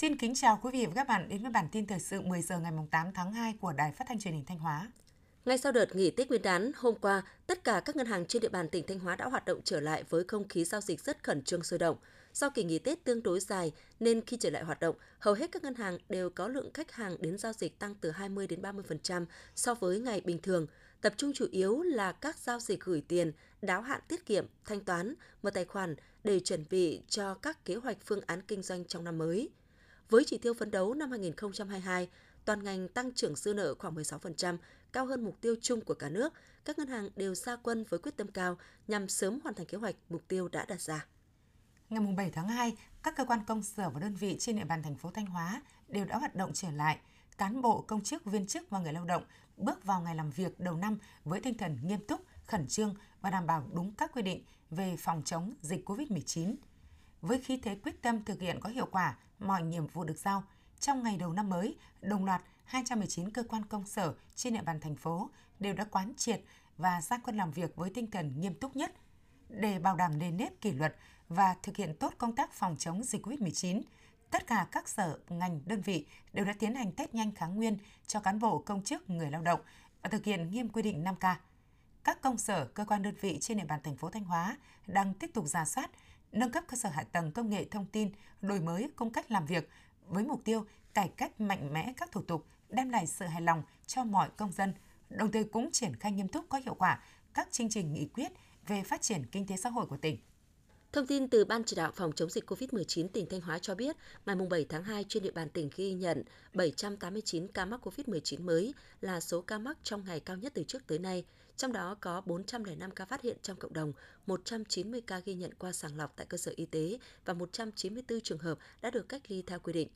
Xin kính chào quý vị và các bạn đến với bản tin thời sự 10 giờ ngày 8 tháng 2 của Đài Phát thanh Truyền hình Thanh Hóa. Ngay sau đợt nghỉ Tết Nguyên đán, hôm qua, tất cả các ngân hàng trên địa bàn tỉnh Thanh Hóa đã hoạt động trở lại với không khí giao dịch rất khẩn trương sôi động. Do kỳ nghỉ Tết tương đối dài nên khi trở lại hoạt động, hầu hết các ngân hàng đều có lượng khách hàng đến giao dịch tăng từ 20 đến 30% so với ngày bình thường. Tập trung chủ yếu là các giao dịch gửi tiền, đáo hạn tiết kiệm, thanh toán, mở tài khoản để chuẩn bị cho các kế hoạch phương án kinh doanh trong năm mới. Với chỉ tiêu phấn đấu năm 2022, toàn ngành tăng trưởng dư nợ khoảng 16%, cao hơn mục tiêu chung của cả nước, các ngân hàng đều ra quân với quyết tâm cao nhằm sớm hoàn thành kế hoạch mục tiêu đã đặt ra. Ngày 7 tháng 2, các cơ quan công sở và đơn vị trên địa bàn thành phố Thanh Hóa đều đã hoạt động trở lại. Cán bộ, công chức, viên chức và người lao động bước vào ngày làm việc đầu năm với tinh thần nghiêm túc, khẩn trương và đảm bảo đúng các quy định về phòng chống dịch COVID-19. Với khí thế quyết tâm thực hiện có hiệu quả mọi nhiệm vụ được giao, trong ngày đầu năm mới, đồng loạt 219 cơ quan công sở trên địa bàn thành phố đều đã quán triệt và ra quân làm việc với tinh thần nghiêm túc nhất để bảo đảm nền nếp kỷ luật và thực hiện tốt công tác phòng chống dịch COVID-19. Tất cả các sở, ngành, đơn vị đều đã tiến hành test nhanh kháng nguyên cho cán bộ, công chức, người lao động và thực hiện nghiêm quy định 5K. Các công sở, cơ quan đơn vị trên địa bàn thành phố Thanh Hóa đang tiếp tục giả soát, nâng cấp cơ sở hạ tầng công nghệ thông tin, đổi mới công cách làm việc với mục tiêu cải cách mạnh mẽ các thủ tục, đem lại sự hài lòng cho mọi công dân, đồng thời cũng triển khai nghiêm túc có hiệu quả các chương trình nghị quyết về phát triển kinh tế xã hội của tỉnh. Thông tin từ Ban chỉ đạo phòng chống dịch COVID-19 tỉnh Thanh Hóa cho biết, ngày 7 tháng 2 trên địa bàn tỉnh ghi nhận 789 ca mắc COVID-19 mới là số ca mắc trong ngày cao nhất từ trước tới nay. Trong đó có 405 ca phát hiện trong cộng đồng, 190 ca ghi nhận qua sàng lọc tại cơ sở y tế và 194 trường hợp đã được cách ly theo quy định.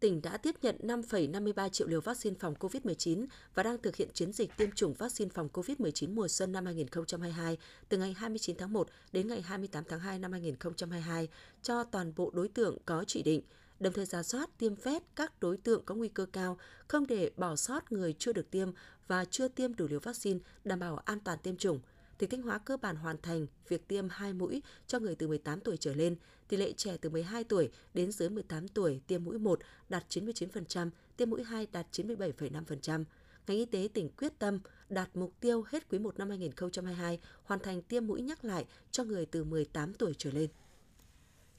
Tỉnh đã tiếp nhận 5,53 triệu liều vaccine phòng COVID-19 và đang thực hiện chiến dịch tiêm chủng vaccine phòng COVID-19 mùa xuân năm 2022 từ ngày 29 tháng 1 đến ngày 28 tháng 2 năm 2022 cho toàn bộ đối tượng có chỉ định, đồng thời ra soát tiêm phép các đối tượng có nguy cơ cao, không để bỏ sót người chưa được tiêm và chưa tiêm đủ liều vaccine đảm bảo an toàn tiêm chủng – tỉnh Thanh Hóa cơ bản hoàn thành việc tiêm 2 mũi cho người từ 18 tuổi trở lên, tỷ lệ trẻ từ 12 tuổi đến dưới 18 tuổi tiêm mũi 1 đạt 99%, tiêm mũi 2 đạt 97,5%. Ngành y tế tỉnh quyết tâm đạt mục tiêu hết quý 1 năm 2022 hoàn thành tiêm mũi nhắc lại cho người từ 18 tuổi trở lên.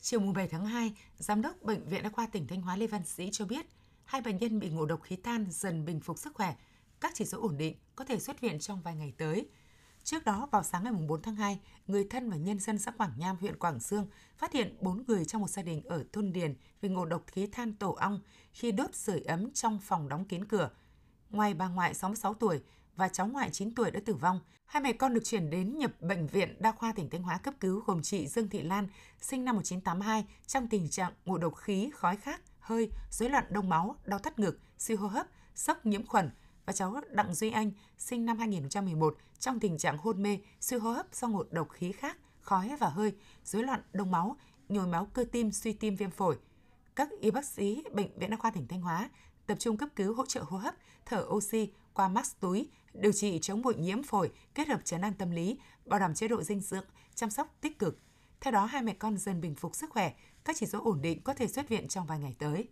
Chiều 7 tháng 2, Giám đốc Bệnh viện Đa khoa tỉnh Thanh Hóa Lê Văn Sĩ cho biết, hai bệnh nhân bị ngộ độc khí than dần bình phục sức khỏe, các chỉ số ổn định, có thể xuất viện trong vài ngày tới – Trước đó, vào sáng ngày 4 tháng 2, người thân và nhân dân xã Quảng Nham, huyện Quảng Sương phát hiện 4 người trong một gia đình ở thôn Điền vì ngộ độc khí than tổ ong khi đốt sưởi ấm trong phòng đóng kín cửa. Ngoài bà ngoại 66 tuổi và cháu ngoại 9 tuổi đã tử vong, hai mẹ con được chuyển đến nhập bệnh viện đa khoa tỉnh Thanh Hóa cấp cứu gồm chị Dương Thị Lan, sinh năm 1982 trong tình trạng ngộ độc khí, khói khác, hơi, rối loạn đông máu, đau thắt ngực, suy hô hấp, sốc nhiễm khuẩn, và cháu Đặng Duy Anh, sinh năm 2011, trong tình trạng hôn mê, suy hô hấp do ngộ độc khí khác, khói và hơi, rối loạn đông máu, nhồi máu cơ tim, suy tim viêm phổi. Các y bác sĩ Bệnh viện Đa khoa tỉnh Thanh Hóa tập trung cấp cứu hỗ trợ hô hấp, thở oxy qua mask túi, điều trị chống bụi nhiễm phổi kết hợp chấn an tâm lý, bảo đảm chế độ dinh dưỡng, chăm sóc tích cực. Theo đó, hai mẹ con dần bình phục sức khỏe, các chỉ số ổn định có thể xuất viện trong vài ngày tới.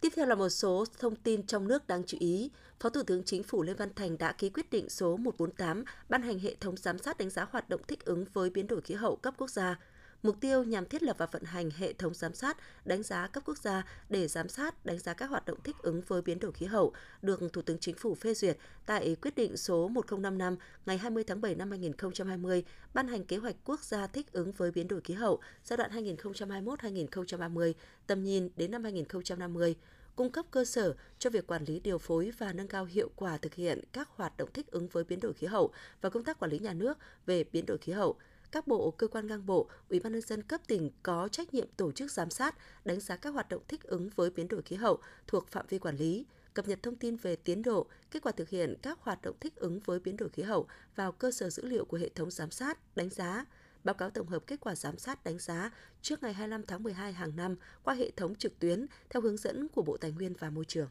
Tiếp theo là một số thông tin trong nước đáng chú ý. Phó Thủ tướng Chính phủ Lê Văn Thành đã ký quyết định số 148 ban hành hệ thống giám sát đánh giá hoạt động thích ứng với biến đổi khí hậu cấp quốc gia. Mục tiêu nhằm thiết lập và vận hành hệ thống giám sát, đánh giá cấp quốc gia để giám sát, đánh giá các hoạt động thích ứng với biến đổi khí hậu được Thủ tướng Chính phủ phê duyệt tại quyết định số 1055 ngày 20 tháng 7 năm 2020 ban hành kế hoạch quốc gia thích ứng với biến đổi khí hậu giai đoạn 2021-2030, tầm nhìn đến năm 2050 cung cấp cơ sở cho việc quản lý điều phối và nâng cao hiệu quả thực hiện các hoạt động thích ứng với biến đổi khí hậu và công tác quản lý nhà nước về biến đổi khí hậu, các bộ, cơ quan ngang bộ, Ủy ban nhân dân cấp tỉnh có trách nhiệm tổ chức giám sát, đánh giá các hoạt động thích ứng với biến đổi khí hậu thuộc phạm vi quản lý, cập nhật thông tin về tiến độ, kết quả thực hiện các hoạt động thích ứng với biến đổi khí hậu vào cơ sở dữ liệu của hệ thống giám sát, đánh giá, báo cáo tổng hợp kết quả giám sát đánh giá trước ngày 25 tháng 12 hàng năm qua hệ thống trực tuyến theo hướng dẫn của Bộ Tài nguyên và Môi trường.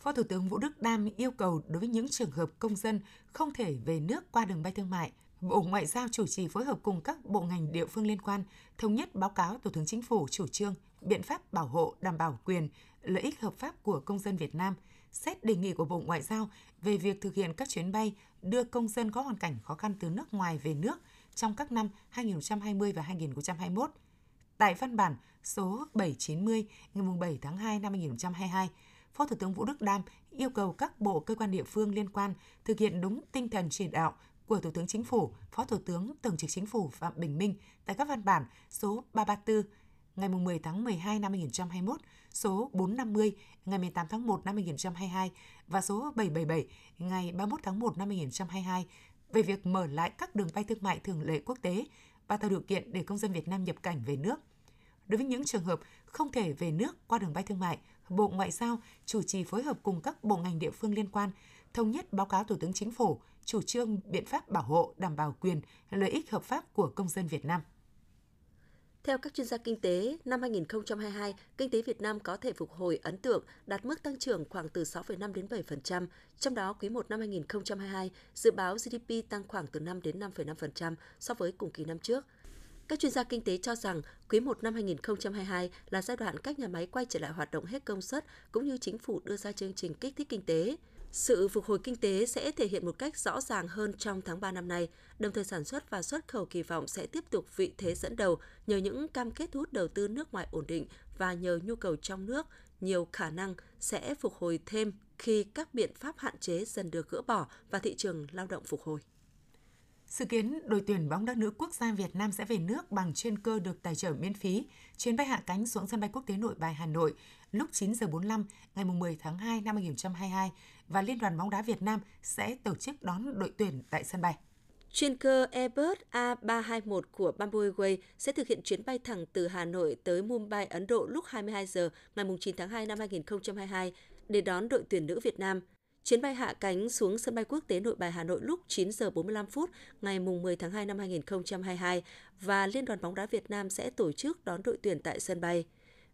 Phó Thủ tướng Vũ Đức Đam yêu cầu đối với những trường hợp công dân không thể về nước qua đường bay thương mại, Bộ Ngoại giao chủ trì phối hợp cùng các bộ ngành địa phương liên quan thống nhất báo cáo Thủ tướng Chính phủ chủ trương biện pháp bảo hộ đảm bảo quyền, lợi ích hợp pháp của công dân Việt Nam, xét đề nghị của Bộ Ngoại giao về việc thực hiện các chuyến bay đưa công dân có hoàn cảnh khó khăn từ nước ngoài về nước trong các năm 2020 và 2021. Tại văn bản số 790 ngày 7 tháng 2 năm 2022, Phó Thủ tướng Vũ Đức Đam yêu cầu các bộ cơ quan địa phương liên quan thực hiện đúng tinh thần chỉ đạo của Thủ tướng Chính phủ, Phó Thủ tướng Thường trực Chính phủ Phạm Bình Minh tại các văn bản số 334 ngày 10 tháng 12 năm 2021, số 450 ngày 18 tháng 1 năm 2022 và số 777 ngày 31 tháng 1 năm 2022 về việc mở lại các đường bay thương mại thường lệ quốc tế và tạo điều kiện để công dân Việt Nam nhập cảnh về nước. Đối với những trường hợp không thể về nước qua đường bay thương mại, Bộ Ngoại giao chủ trì phối hợp cùng các bộ ngành địa phương liên quan, thống nhất báo cáo Thủ tướng Chính phủ chủ trương biện pháp bảo hộ đảm bảo quyền lợi ích hợp pháp của công dân Việt Nam. Theo các chuyên gia kinh tế, năm 2022, kinh tế Việt Nam có thể phục hồi ấn tượng, đạt mức tăng trưởng khoảng từ 6,5 đến 7%, trong đó quý 1 năm 2022 dự báo GDP tăng khoảng từ 5 đến 5,5% so với cùng kỳ năm trước. Các chuyên gia kinh tế cho rằng quý 1 năm 2022 là giai đoạn các nhà máy quay trở lại hoạt động hết công suất cũng như chính phủ đưa ra chương trình kích thích kinh tế. Sự phục hồi kinh tế sẽ thể hiện một cách rõ ràng hơn trong tháng 3 năm nay, đồng thời sản xuất và xuất khẩu kỳ vọng sẽ tiếp tục vị thế dẫn đầu nhờ những cam kết thu hút đầu tư nước ngoài ổn định và nhờ nhu cầu trong nước nhiều khả năng sẽ phục hồi thêm khi các biện pháp hạn chế dần được gỡ bỏ và thị trường lao động phục hồi. Sự kiến đội tuyển bóng đá nữ quốc gia Việt Nam sẽ về nước bằng chuyên cơ được tài trợ miễn phí. Chuyến bay hạ cánh xuống sân bay quốc tế Nội Bài Hà Nội lúc 9 giờ 45 ngày 10 tháng 2 năm 2022 và Liên đoàn bóng đá Việt Nam sẽ tổ chức đón đội tuyển tại sân bay. Chuyên cơ Airbus A321 của Bamboo Airways sẽ thực hiện chuyến bay thẳng từ Hà Nội tới Mumbai, Ấn Độ lúc 22 giờ ngày 9 tháng 2 năm 2022 để đón đội tuyển nữ Việt Nam. Chuyến bay hạ cánh xuống sân bay quốc tế Nội Bài Hà Nội lúc 9 giờ 45 phút ngày 10 tháng 2 năm 2022 và Liên đoàn bóng đá Việt Nam sẽ tổ chức đón đội tuyển tại sân bay.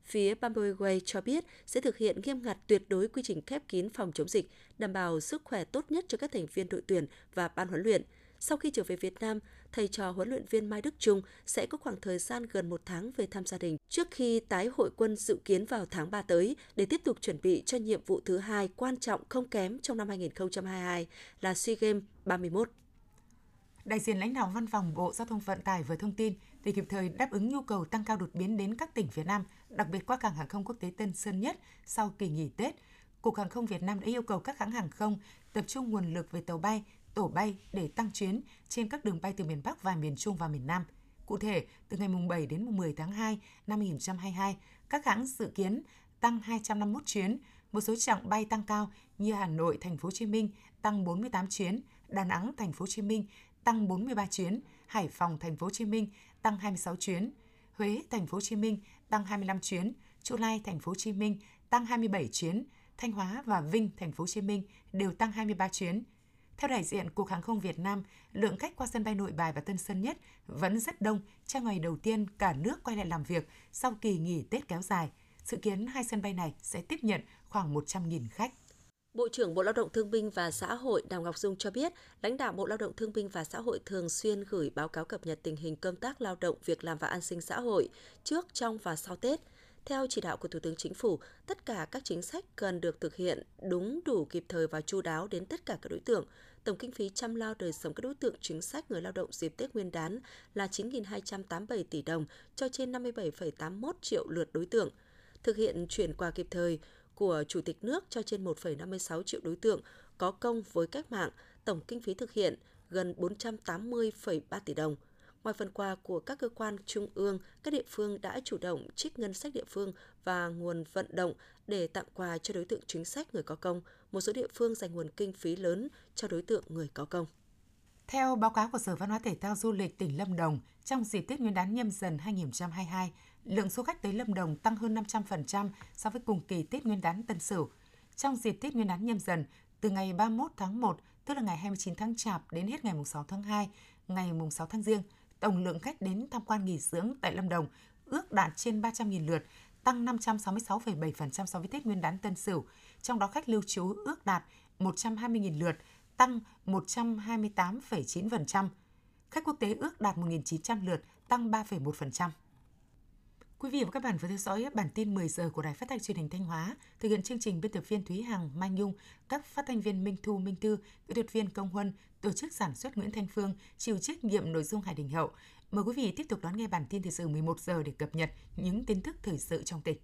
Phía Bamboo Airways cho biết sẽ thực hiện nghiêm ngặt tuyệt đối quy trình khép kín phòng chống dịch, đảm bảo sức khỏe tốt nhất cho các thành viên đội tuyển và ban huấn luyện. Sau khi trở về Việt Nam, thầy trò huấn luyện viên Mai Đức Trung sẽ có khoảng thời gian gần một tháng về thăm gia đình trước khi tái hội quân dự kiến vào tháng 3 tới để tiếp tục chuẩn bị cho nhiệm vụ thứ hai quan trọng không kém trong năm 2022 là SEA Games 31. Đại diện lãnh đạo Văn phòng Bộ Giao thông Vận tải vừa thông tin để kịp thời đáp ứng nhu cầu tăng cao đột biến đến các tỉnh phía Nam, đặc biệt qua cảng hàng không quốc tế Tân Sơn Nhất sau kỳ nghỉ Tết. Cục Hàng không Việt Nam đã yêu cầu các hãng hàng không tập trung nguồn lực về tàu bay, tổ bay để tăng chuyến trên các đường bay từ miền Bắc và miền Trung và miền Nam. Cụ thể, từ ngày 7 đến 10 tháng 2 năm 2022, các hãng dự kiến tăng 251 chuyến, một số chặng bay tăng cao như Hà Nội, Thành phố Hồ Chí Minh tăng 48 chuyến, Đà Nẵng, Thành phố Hồ Chí Minh tăng 43 chuyến, Hải Phòng, Thành phố Hồ Chí Minh tăng 26 chuyến, Huế, Thành phố Hồ Chí Minh tăng 25 chuyến, Chu Lai, Thành phố Hồ Chí Minh tăng 27 chuyến, Thanh Hóa và Vinh, Thành phố Hồ Chí Minh đều tăng 23 chuyến. Theo đại diện Cục Hàng không Việt Nam, lượng khách qua sân bay Nội Bài và Tân Sơn Nhất vẫn rất đông trong ngày đầu tiên cả nước quay lại làm việc sau kỳ nghỉ Tết kéo dài. Dự kiến hai sân bay này sẽ tiếp nhận khoảng 100.000 khách. Bộ trưởng Bộ Lao động Thương binh và Xã hội Đào Ngọc Dung cho biết, lãnh đạo Bộ Lao động Thương binh và Xã hội thường xuyên gửi báo cáo cập nhật tình hình công tác lao động, việc làm và an sinh xã hội trước, trong và sau Tết. Theo chỉ đạo của Thủ tướng Chính phủ, tất cả các chính sách cần được thực hiện đúng đủ kịp thời và chu đáo đến tất cả các đối tượng. Tổng kinh phí chăm lo đời sống các đối tượng chính sách người lao động dịp Tết Nguyên đán là 9.287 tỷ đồng cho trên 57,81 triệu lượt đối tượng. Thực hiện chuyển quà kịp thời, của Chủ tịch nước cho trên 1,56 triệu đối tượng có công với cách mạng, tổng kinh phí thực hiện gần 480,3 tỷ đồng. Ngoài phần quà của các cơ quan trung ương, các địa phương đã chủ động trích ngân sách địa phương và nguồn vận động để tặng quà cho đối tượng chính sách người có công. Một số địa phương dành nguồn kinh phí lớn cho đối tượng người có công. Theo báo cáo của Sở Văn hóa Thể thao Du lịch tỉnh Lâm Đồng, trong dịp Tết Nguyên đán nhâm dần 2022, lượng du khách tới Lâm Đồng tăng hơn 500% so với cùng kỳ Tết Nguyên đán Tân Sửu. Trong dịp Tết Nguyên đán nhâm dần, từ ngày 31 tháng 1, tức là ngày 29 tháng Chạp đến hết ngày 6 tháng 2, ngày 6 tháng Giêng, tổng lượng khách đến tham quan nghỉ dưỡng tại Lâm Đồng ước đạt trên 300.000 lượt, tăng 566,7% so với Tết Nguyên đán Tân Sửu. Trong đó khách lưu trú ước đạt 120.000 lượt, tăng 128,9%. Khách quốc tế ước đạt 1.900 lượt, tăng 3,1%. Quý vị và các bạn vừa theo dõi bản tin 10 giờ của Đài Phát thanh Truyền hình Thanh Hóa. Thực hiện chương trình biên tập viên Thúy Hằng, Mai Nhung, các phát thanh viên Minh Thu, Minh Tư, kỹ thuật viên Công Huân, tổ chức sản xuất Nguyễn Thanh Phương, chịu trách nhiệm nội dung Hải Đình Hậu. Mời quý vị tiếp tục đón nghe bản tin thời sự 11 giờ để cập nhật những tin tức thời sự trong tỉnh.